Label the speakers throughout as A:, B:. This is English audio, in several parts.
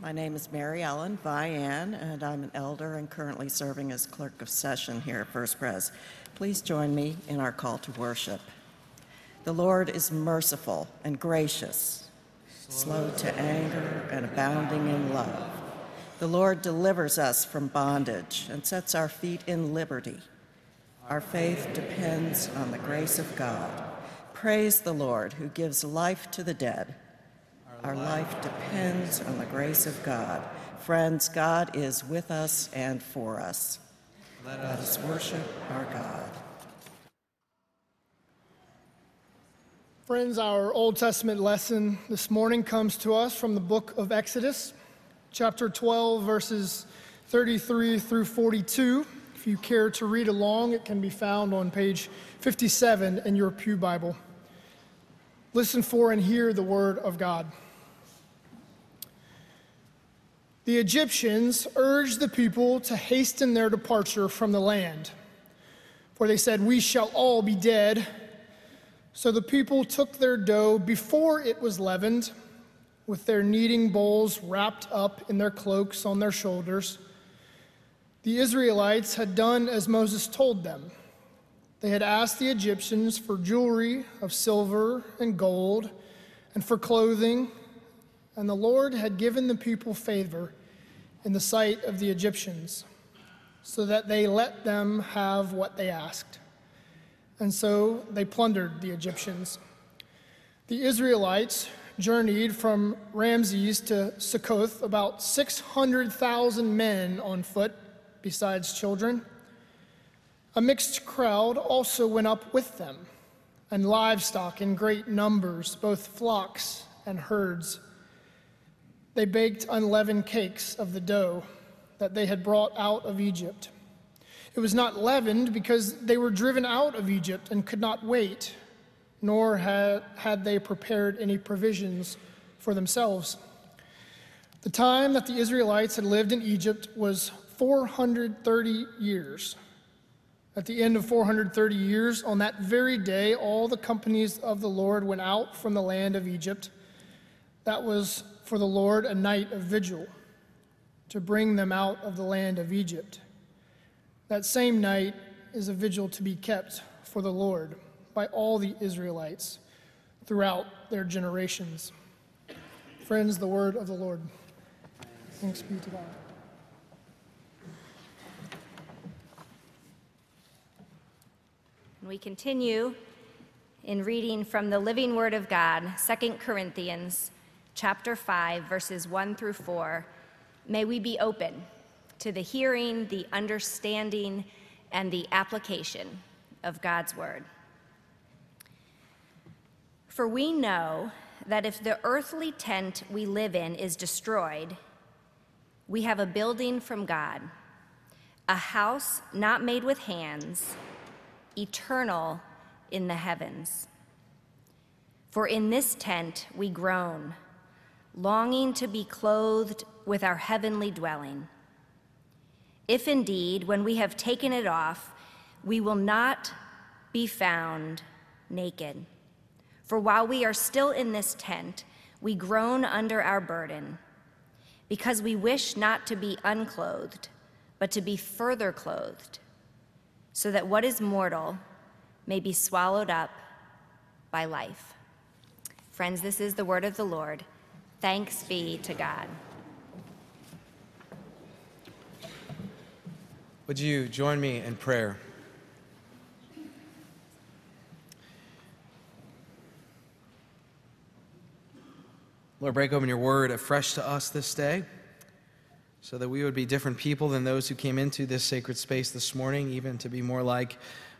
A: My name is Mary Ellen Vian, and I'm an elder and currently serving as clerk of session here at First Pres. Please join me in our call to worship. The Lord is merciful and gracious, slow to anger and abounding in love. The Lord delivers us from bondage and sets our feet in liberty. Our faith depends on the grace of God. Praise the Lord who gives life to the dead. Our life depends on the grace of God. Friends, God is with us and for us. Let us worship our God.
B: Friends, our Old Testament lesson this morning comes to us from the book of Exodus, chapter 12, verses 33 through 42. If you care to read along, it can be found on page 57 in your Pew Bible. Listen for and hear the word of God. The Egyptians urged the people to hasten their departure from the land, for they said, We shall all be dead so the people took their dough before it was leavened, with their kneading bowls wrapped up in their cloaks on their shoulders. The Israelites had done as Moses told them. They had asked the Egyptians for jewelry of silver and gold and for clothing, and the Lord had given the people favor in the sight of the Egyptians, so that they let them have what they asked and so they plundered the Egyptians. The Israelites journeyed from Ramses to Succoth, about 600,000 men on foot, besides children. A mixed crowd also went up with them, and livestock in great numbers, both flocks and herds. They baked unleavened cakes of the dough that they had brought out of Egypt it was not leavened because they were driven out of Egypt and could not wait, nor had, had they prepared any provisions for themselves. The time that the Israelites had lived in Egypt was 430 years. At the end of 430 years, on that very day, all the companies of the Lord went out from the land of Egypt. That was for the Lord a night of vigil to bring them out of the land of Egypt. That same night is a vigil to be kept for the Lord by all the Israelites throughout their generations. Friends, the word of the Lord. Thanks be to God.
C: We continue in reading from the living word of God, 2 Corinthians chapter 5 verses 1 through 4. May we be open to the hearing, the understanding, and the application of God's Word. For we know that if the earthly tent we live in is destroyed, we have a building from God, a house not made with hands, eternal in the heavens. For in this tent we groan, longing to be clothed with our heavenly dwelling if indeed, when we have taken it off, we will not be found naked. For while we are still in this tent, we groan under our burden, because we wish not to be unclothed, but to be further clothed, so that what is mortal may be swallowed up by life. Friends, this is the word of the Lord. Thanks be to God.
D: Would you join me in prayer? Lord, break open your word afresh to us this day so that we would be different people than those who came into this sacred space this morning, even to be more like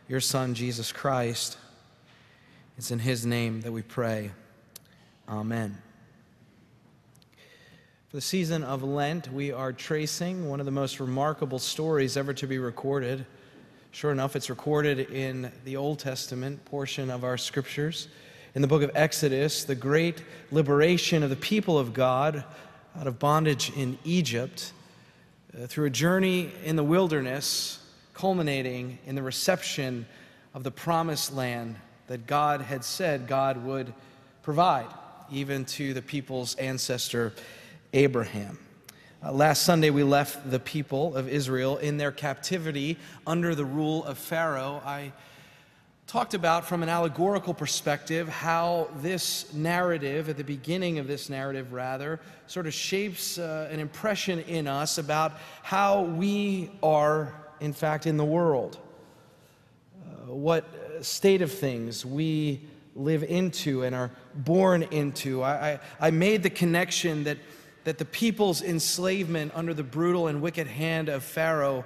D: your Son, Jesus Christ. It's in his name that we pray. Amen. For the season of Lent, we are tracing one of the most remarkable stories ever to be recorded. Sure enough, it's recorded in the Old Testament portion of our scriptures. In the book of Exodus, the great liberation of the people of God out of bondage in Egypt uh, through a journey in the wilderness, culminating in the reception of the promised land that God had said God would provide, even to the people's ancestor Abraham. Uh, last Sunday, we left the people of Israel in their captivity under the rule of Pharaoh. I talked about from an allegorical perspective how this narrative, at the beginning of this narrative, rather, sort of shapes uh, an impression in us about how we are, in fact, in the world. Uh, what state of things we live into and are born into. I, I, I made the connection that that the people's enslavement under the brutal and wicked hand of Pharaoh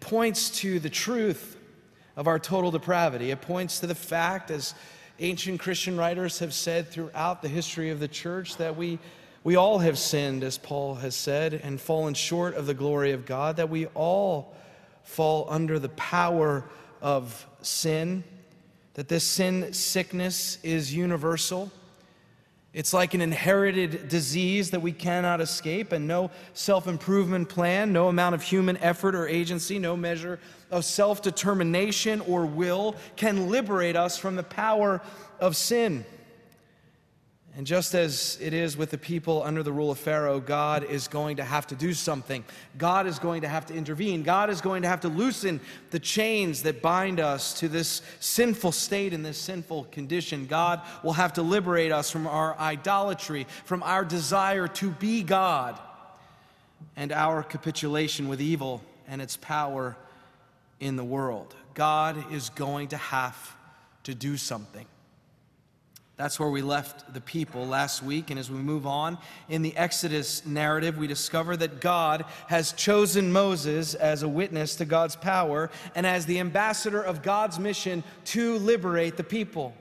D: points to the truth of our total depravity. It points to the fact, as ancient Christian writers have said throughout the history of the church, that we, we all have sinned, as Paul has said, and fallen short of the glory of God, that we all fall under the power of sin, that this sin sickness is universal it's like an inherited disease that we cannot escape, and no self improvement plan, no amount of human effort or agency, no measure of self determination or will can liberate us from the power of sin. And just as it is with the people under the rule of Pharaoh, God is going to have to do something. God is going to have to intervene. God is going to have to loosen the chains that bind us to this sinful state and this sinful condition. God will have to liberate us from our idolatry, from our desire to be God, and our capitulation with evil and its power in the world. God is going to have to do something. That's where we left the people last week. And as we move on in the Exodus narrative, we discover that God has chosen Moses as a witness to God's power and as the ambassador of God's mission to liberate the people.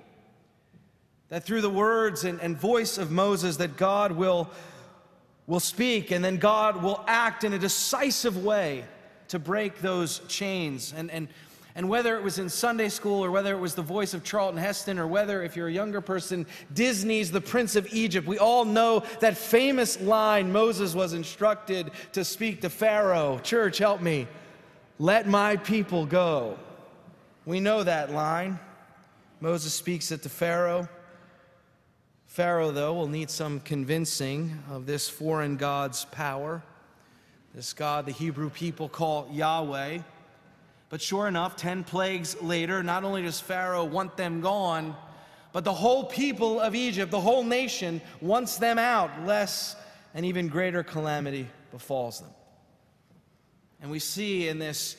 D: That through the words and, and voice of Moses, that God will, will speak and then God will act in a decisive way to break those chains. And, and and whether it was in Sunday school or whether it was the voice of Charlton Heston or whether, if you're a younger person, Disney's The Prince of Egypt, we all know that famous line Moses was instructed to speak to Pharaoh Church, help me. Let my people go. We know that line. Moses speaks it to Pharaoh. Pharaoh, though, will need some convincing of this foreign God's power, this God the Hebrew people call Yahweh. But sure enough, 10 plagues later, not only does Pharaoh want them gone, but the whole people of Egypt, the whole nation, wants them out, lest an even greater calamity befalls them. And we see in this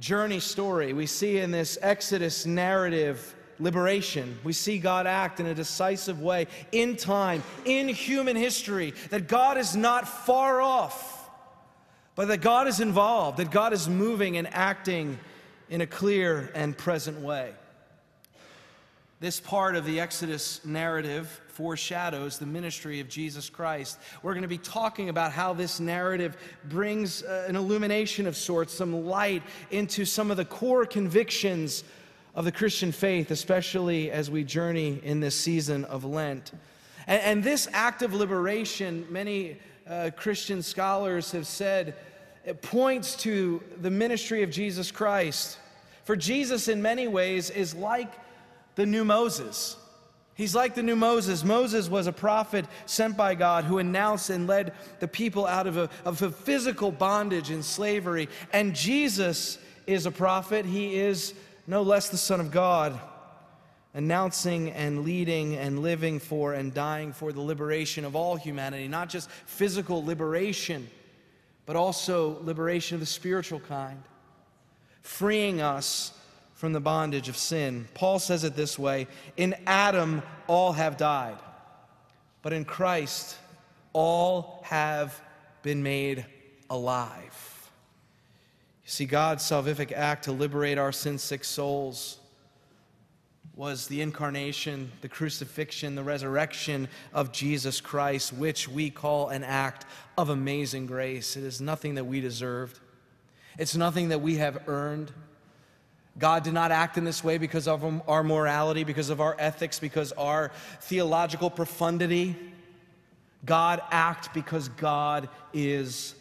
D: journey story, we see in this Exodus narrative liberation, we see God act in a decisive way in time, in human history, that God is not far off but that God is involved, that God is moving and acting in a clear and present way. This part of the Exodus narrative foreshadows the ministry of Jesus Christ. We're going to be talking about how this narrative brings uh, an illumination of sorts, some light into some of the core convictions of the Christian faith, especially as we journey in this season of Lent. And, and this act of liberation, many uh, Christian scholars have said it points to the ministry of Jesus Christ. For Jesus, in many ways, is like the new Moses. He's like the new Moses. Moses was a prophet sent by God who announced and led the people out of a, of a physical bondage and slavery. And Jesus is a prophet. He is no less the Son of God announcing and leading and living for and dying for the liberation of all humanity, not just physical liberation, but also liberation of the spiritual kind, freeing us from the bondage of sin. Paul says it this way In Adam, all have died, but in Christ, all have been made alive. You see, God's salvific act to liberate our sin sick souls was the incarnation, the crucifixion, the resurrection of Jesus Christ, which we call an act of amazing grace. It is nothing that we deserved, it's nothing that we have earned. God did not act in this way because of our morality, because of our ethics, because our theological profundity. God act because God is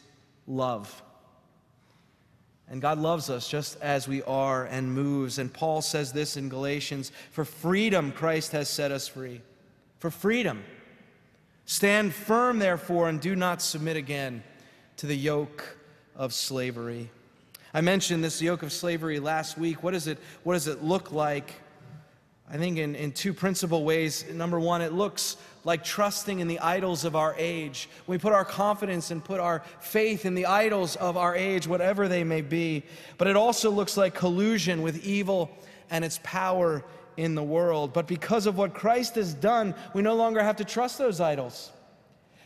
D: love. And God loves us just as we are and moves. And Paul says this in Galatians For freedom, Christ has set us free. For freedom. Stand firm, therefore, and do not submit again to the yoke of slavery. I mentioned this yoke of slavery last week. What, is it, what does it look like? I think in, in two principal ways. Number one, it looks like trusting in the idols of our age. We put our confidence and put our faith in the idols of our age, whatever they may be. But it also looks like collusion with evil and its power in the world. But because of what Christ has done, we no longer have to trust those idols.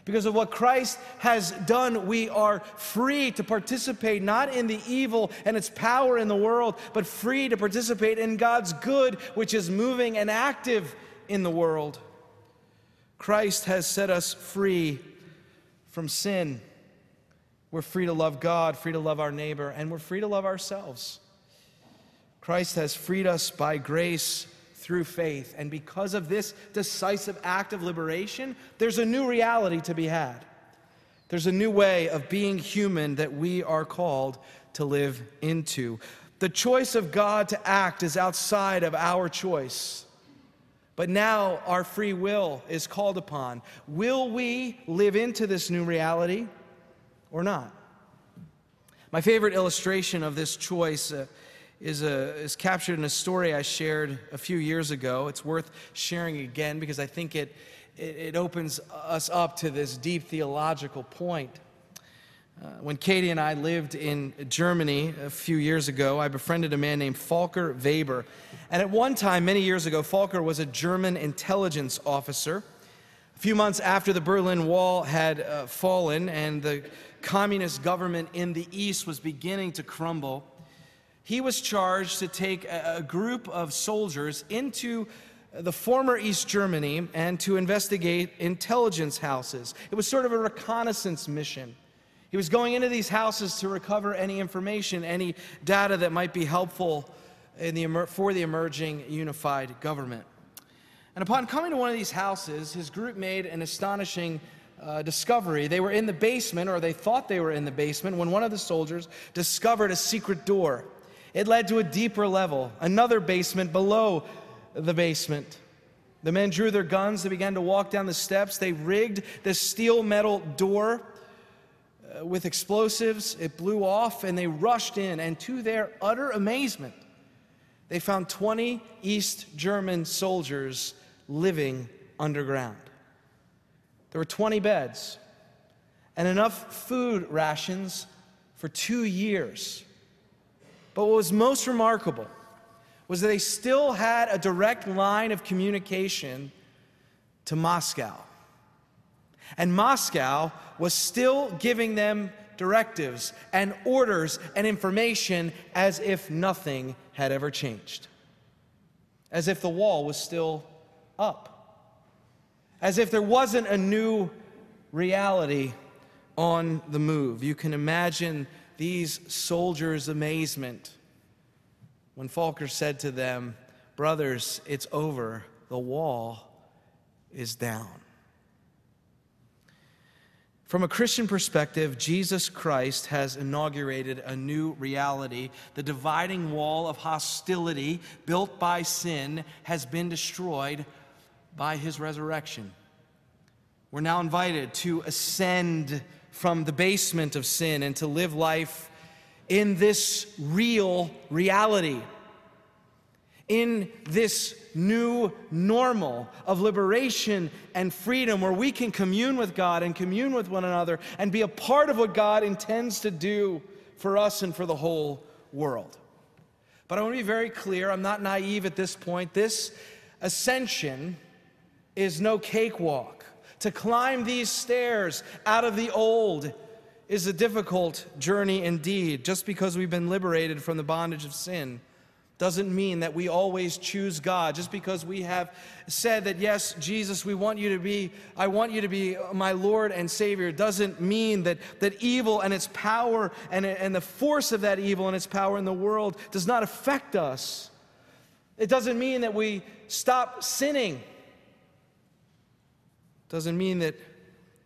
D: Because of what Christ has done, we are free to participate not in the evil and its power in the world, but free to participate in God's good, which is moving and active in the world. Christ has set us free from sin. We're free to love God, free to love our neighbor, and we're free to love ourselves. Christ has freed us by grace through faith. And because of this decisive act of liberation, there's a new reality to be had. There's a new way of being human that we are called to live into. The choice of God to act is outside of our choice. But now our free will is called upon. Will we live into this new reality or not? My favorite illustration of this choice uh, is, a, is captured in a story I shared a few years ago. It's worth sharing again because I think it, it, it opens us up to this deep theological point. Uh, when Katie and I lived in Germany a few years ago, I befriended a man named Volker Weber. And at one time, many years ago, Volker was a German intelligence officer. A few months after the Berlin Wall had uh, fallen and the communist government in the East was beginning to crumble, he was charged to take a, a group of soldiers into the former East Germany and to investigate intelligence houses. It was sort of a reconnaissance mission. He was going into these houses to recover any information, any data that might be helpful the, for the emerging unified government. And upon coming to one of these houses, his group made an astonishing uh, discovery. They were in the basement, or they thought they were in the basement, when one of the soldiers discovered a secret door. It led to a deeper level, another basement below the basement. The men drew their guns, they began to walk down the steps. They rigged the steel metal door Uh, with explosives. It blew off, and they rushed in. And to their utter amazement, they found 20 East German soldiers living underground. There were 20 beds and enough food rations for two years. But what was most remarkable was that they still had a direct line of communication to Moscow. And Moscow was still giving them directives and orders and information as if nothing had ever changed, as if the wall was still up, as if there wasn't a new reality on the move. You can imagine these soldiers' amazement when Volker said to them, Brothers, it's over, the wall is down. From a Christian perspective, Jesus Christ has inaugurated a new reality. The dividing wall of hostility built by sin has been destroyed by his resurrection. We're now invited to ascend from the basement of sin and to live life in this real reality in this new normal of liberation and freedom where we can commune with God and commune with one another and be a part of what God intends to do for us and for the whole world. But I want to be very clear, I'm not naive at this point. This ascension is no cakewalk. To climb these stairs out of the old is a difficult journey indeed, just because we've been liberated from the bondage of sin doesn't mean that we always choose God. Just because we have said that, yes, Jesus, we want you to be, I want you to be my Lord and Savior, doesn't mean that, that evil and its power and, and the force of that evil and its power in the world does not affect us. It doesn't mean that we stop sinning. It doesn't mean that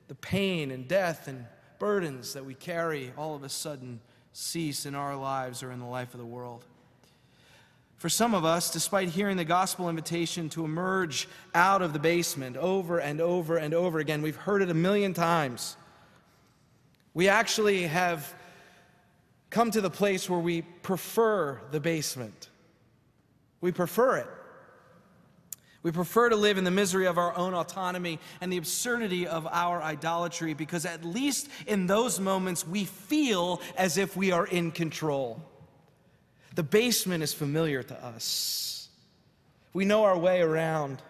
D: the pain and death and burdens that we carry all of a sudden cease in our lives or in the life of the world. For some of us, despite hearing the gospel invitation to emerge out of the basement over and over and over again, we've heard it a million times. We actually have come to the place where we prefer the basement. We prefer it. We prefer to live in the misery of our own autonomy and the absurdity of our idolatry because, at least in those moments, we feel as if we are in control. The basement is familiar to us. We know our way around.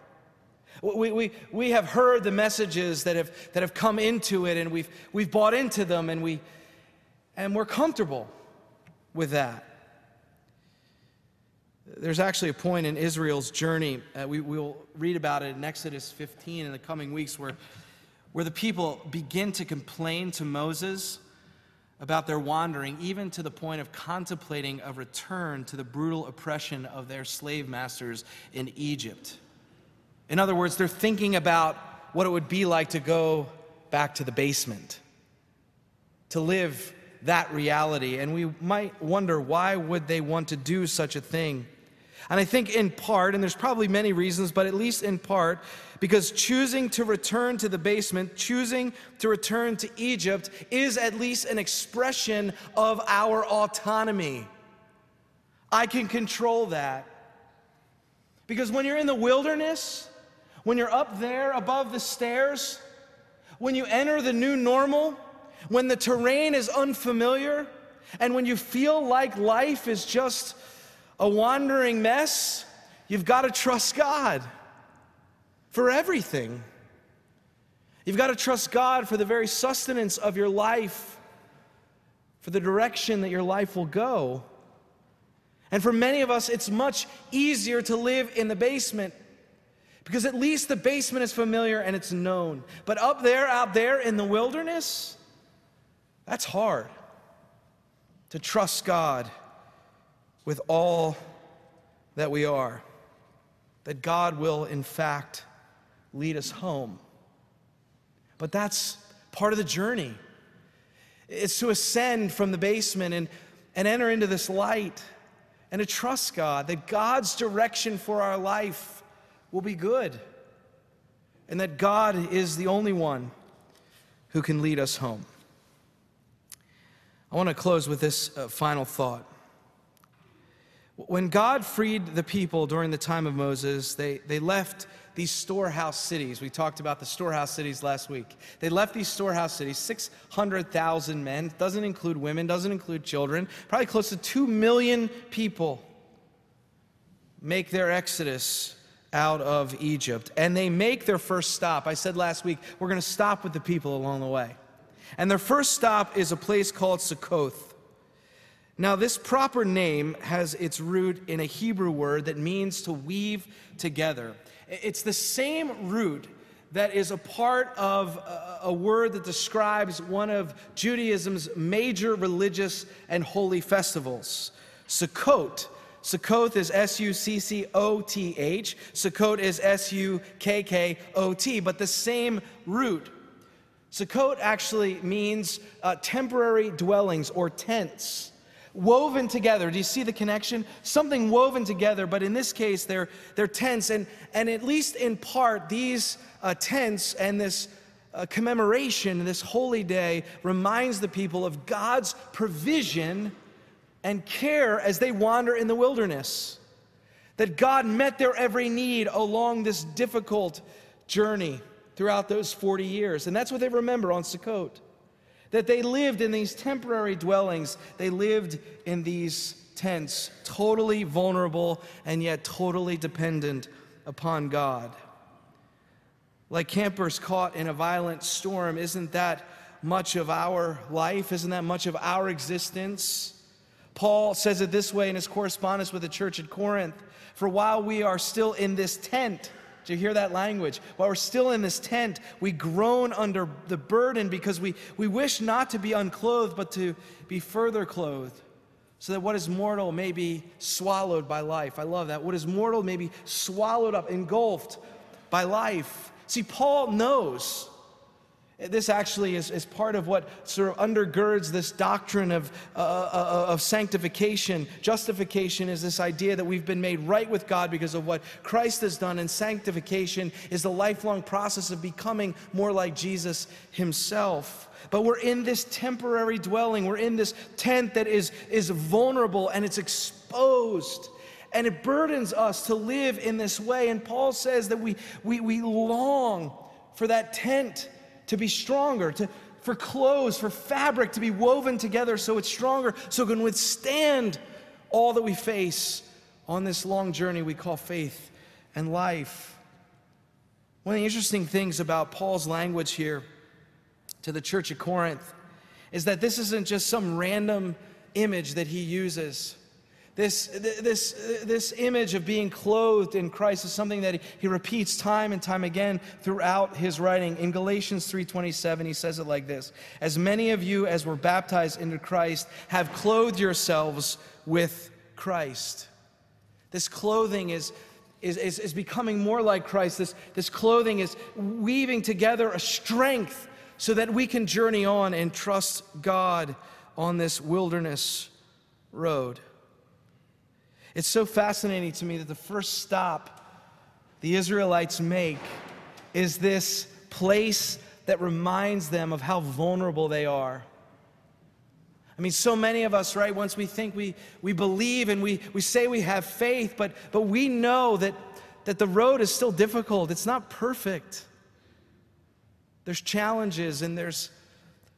D: We, we, we have heard the messages that have, that have come into it and we've, we've bought into them and, we, and we're comfortable with that. There's actually a point in Israel's journey, uh, we, will read about it in Exodus 15 in the coming weeks, where, where the people begin to complain to Moses about their wandering, even to the point of contemplating a return to the brutal oppression of their slave masters in Egypt. In other words, they're thinking about what it would be like to go back to the basement, to live that reality. And we might wonder why would they want to do such a thing? And I think in part, and there's probably many reasons, but at least in part, because choosing to return to the basement, choosing to return to Egypt, is at least an expression of our autonomy. I can control that. Because when you're in the wilderness, when you're up there above the stairs, when you enter the new normal, when the terrain is unfamiliar, and when you feel like life is just a wandering mess, you've got to trust God for everything. You've got to trust God for the very sustenance of your life, for the direction that your life will go. And for many of us, it's much easier to live in the basement because at least the basement is familiar and it's known. But up there, out there in the wilderness, that's hard to trust God with all that we are, that God will, in fact, lead us home. But that's part of the journey. It's to ascend from the basement and, and enter into this light and to trust God that God's direction for our life will be good and that God is the only one who can lead us home. I want to close with this uh, final thought. When God freed the people during the time of Moses, they, they left these storehouse cities. We talked about the storehouse cities last week. They left these storehouse cities, 600,000 men, doesn't include women, doesn't include children, probably close to 2 million people make their exodus out of Egypt. And they make their first stop. I said last week, we're going to stop with the people along the way. And their first stop is a place called Succoth. Now, this proper name has its root in a Hebrew word that means to weave together. It's the same root that is a part of a word that describes one of Judaism's major religious and holy festivals, Sukkot. Succoth is S U C C O T H. Sukkot is S U K K O T, but the same root. Sukkot actually means uh, temporary dwellings or tents woven together. Do you see the connection? Something woven together, but in this case, they're, they're tents. And, and at least in part, these uh, tents and this uh, commemoration, this holy day, reminds the people of God's provision and care as they wander in the wilderness. That God met their every need along this difficult journey throughout those 40 years. And that's what they remember on Sukkot that they lived in these temporary dwellings, they lived in these tents, totally vulnerable and yet totally dependent upon God. Like campers caught in a violent storm, isn't that much of our life? Isn't that much of our existence? Paul says it this way in his correspondence with the church at Corinth For while we are still in this tent, do you hear that language? While we're still in this tent, we groan under the burden because we, we wish not to be unclothed, but to be further clothed, so that what is mortal may be swallowed by life. I love that. What is mortal may be swallowed up, engulfed by life. See, Paul knows this actually is, is part of what sort of undergirds this doctrine of, uh, uh, of sanctification. Justification is this idea that we've been made right with God because of what Christ has done, and sanctification is the lifelong process of becoming more like Jesus himself. But we're in this temporary dwelling, we're in this tent that is, is vulnerable and it's exposed. And it burdens us to live in this way. And Paul says that we, we, we long for that tent to be stronger, to, for clothes, for fabric to be woven together so it's stronger, so it can withstand all that we face on this long journey we call faith and life. One of the interesting things about Paul's language here to the church of Corinth is that this isn't just some random image that he uses. This, this, this image of being clothed in Christ is something that he repeats time and time again throughout his writing. In Galatians 3:27, he says it like this: As many of you as were baptized into Christ have clothed yourselves with Christ. This clothing is, is, is, is becoming more like Christ. This, this clothing is weaving together a strength so that we can journey on and trust God on this wilderness road. It's so fascinating to me that the first stop the Israelites make is this place that reminds them of how vulnerable they are. I mean, so many of us, right, once we think we, we believe and we, we say we have faith, but, but we know that, that the road is still difficult. It's not perfect. There's challenges and there's,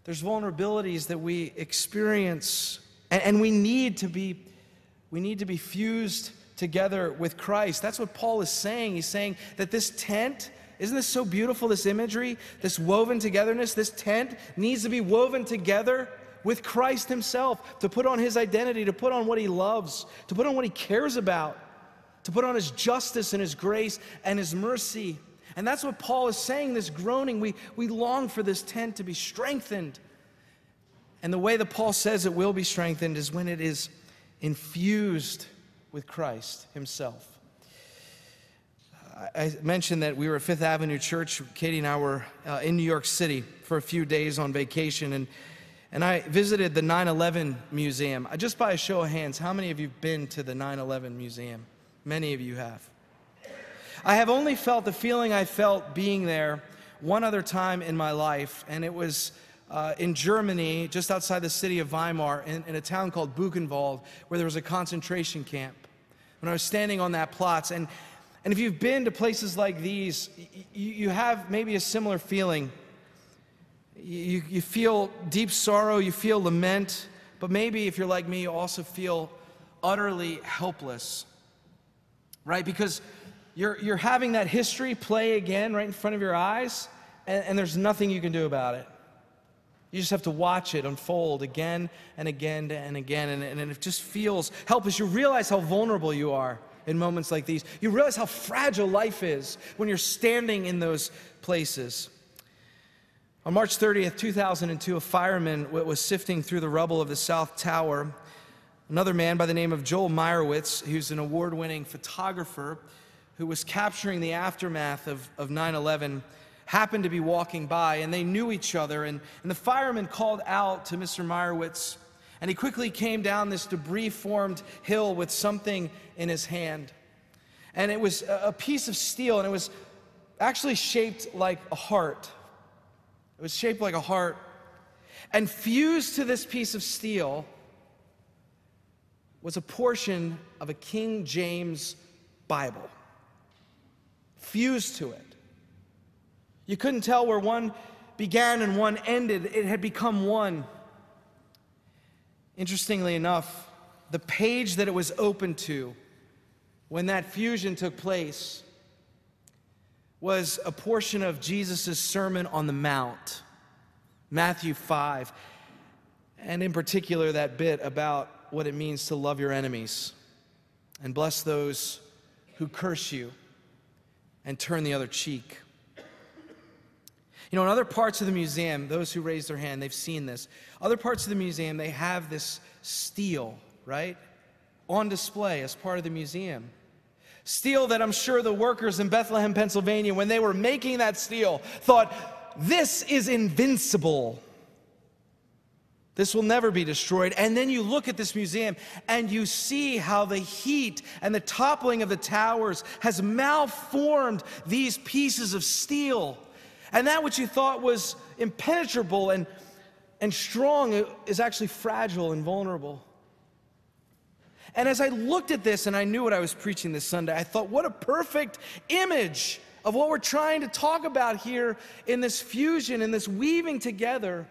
D: there's vulnerabilities that we experience, and, and we need to be we need to be fused together with Christ. That's what Paul is saying. He's saying that this tent, isn't this so beautiful, this imagery, this woven togetherness? This tent needs to be woven together with Christ Himself, to put on His identity, to put on what He loves, to put on what He cares about, to put on His justice and His grace and His mercy. And that's what Paul is saying, this groaning. We, we long for this tent to be strengthened. And the way that Paul says it will be strengthened is when it is infused with Christ Himself. I mentioned that we were at Fifth Avenue Church. Katie and I were uh, in New York City for a few days on vacation, and, and I visited the 9 11 Museum. Uh, just by a show of hands, how many of you have been to the 9 11 Museum? Many of you have. I have only felt the feeling I felt being there one other time in my life, and it was uh, in Germany, just outside the city of Weimar, in, in, a town called Buchenwald, where there was a concentration camp. When I was standing on that plot, and, and if you've been to places like these, you, you have maybe a similar feeling. You, you feel deep sorrow, you feel lament, but maybe if you're like me, you also feel utterly helpless, right? Because you're, you're having that history play again right in front of your eyes, and, and there's nothing you can do about it. You just have to watch it unfold again and again and again. And, and it just feels helpless. You realize how vulnerable you are in moments like these. You realize how fragile life is when you're standing in those places. On March 30th, 2002, a fireman was sifting through the rubble of the South Tower. Another man by the name of Joel Meyerowitz, who's an award winning photographer who was capturing the aftermath of, of 9 11, happened to be walking by and they knew each other. And, and the fireman called out to Mr. Meyerowitz and he quickly came down this debris formed hill with something in his hand. And it was a piece of steel and it was actually shaped like a heart. It was shaped like a heart. And fused to this piece of steel was a portion of a King James Bible. Fused to it. You couldn't tell where one began and one ended, it had become one. Interestingly enough, the page that it was open to when that fusion took place was a portion of Jesus' Sermon on the Mount, Matthew 5. And in particular, that bit about what it means to love your enemies and bless those who curse you and turn the other cheek. You know, in other parts of the museum, those who raise their hand, they've seen this. Other parts of the museum, they have this steel, right? On display as part of the museum. Steel that I'm sure the workers in Bethlehem, Pennsylvania, when they were making that steel, thought, this is invincible. This will never be destroyed. And then you look at this museum and you see how the heat and the toppling of the towers has malformed these pieces of steel. And that which you thought was impenetrable and, and strong is actually fragile and vulnerable. And as I looked at this and I knew what I was preaching this Sunday, I thought, what a perfect image of what we're trying to talk about here in this fusion, in this weaving together.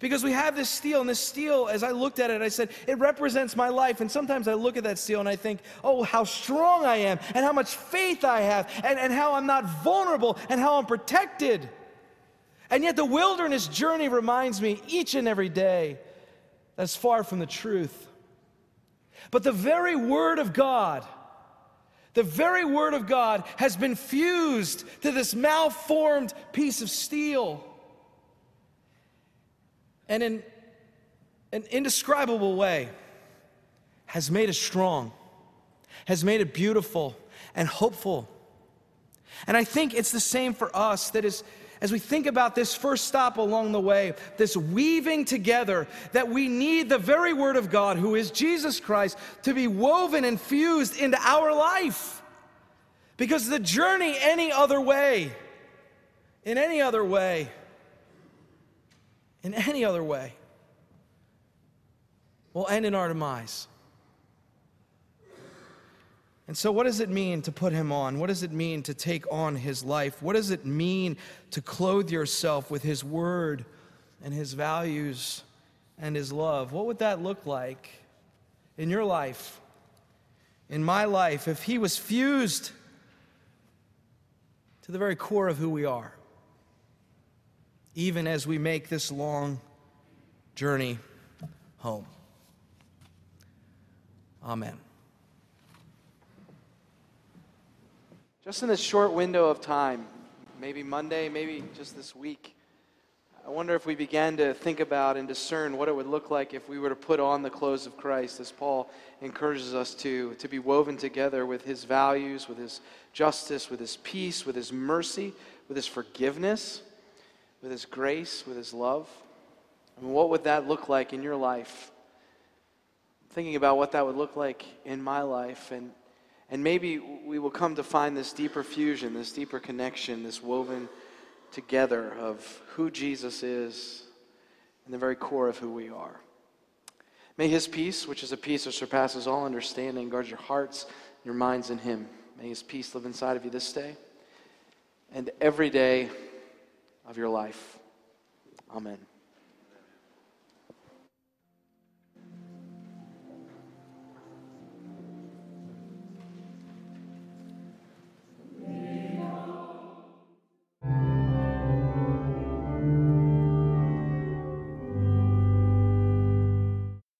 D: Because we have this steel, and this steel, as I looked at it, I said, it represents my life. And sometimes I look at that steel and I think, oh, how strong I am, and how much faith I have, and, and how I'm not vulnerable, and how I'm protected. And yet the wilderness journey reminds me each and every day that's far from the truth. But the very Word of God, the very Word of God has been fused to this malformed piece of steel and in an indescribable way has made us strong, has made it beautiful and hopeful. And I think it's the same for us that is as we think about this first stop along the way, this weaving together, that we need the very Word of God, who is Jesus Christ, to be woven and fused into our life. Because the journey any other way, in any other way, in any other way will end in our demise. And so, what does it mean to put him on? What does it mean to take on his life? What does it mean to clothe yourself with his word and his values and his love? What would that look like in your life, in my life, if he was fused to the very core of who we are? Even as we make this long journey home. Amen. Just in this short window of time, maybe Monday, maybe just this week, I wonder if we began to think about and discern what it would look like if we were to put on the clothes of Christ, as Paul encourages us to, to be woven together with his values, with his justice, with his peace, with his mercy, with his forgiveness with His grace, with His love? I mean, what would that look like in your life? thinking about what that would look like in my life, and, and maybe we will come to find this deeper fusion, this deeper connection, this woven together of who Jesus is and the very core of who we are. May His peace, which is a peace that surpasses all understanding, guard your hearts, your minds in Him. May His peace live inside of you this day and every day of your life. Amen.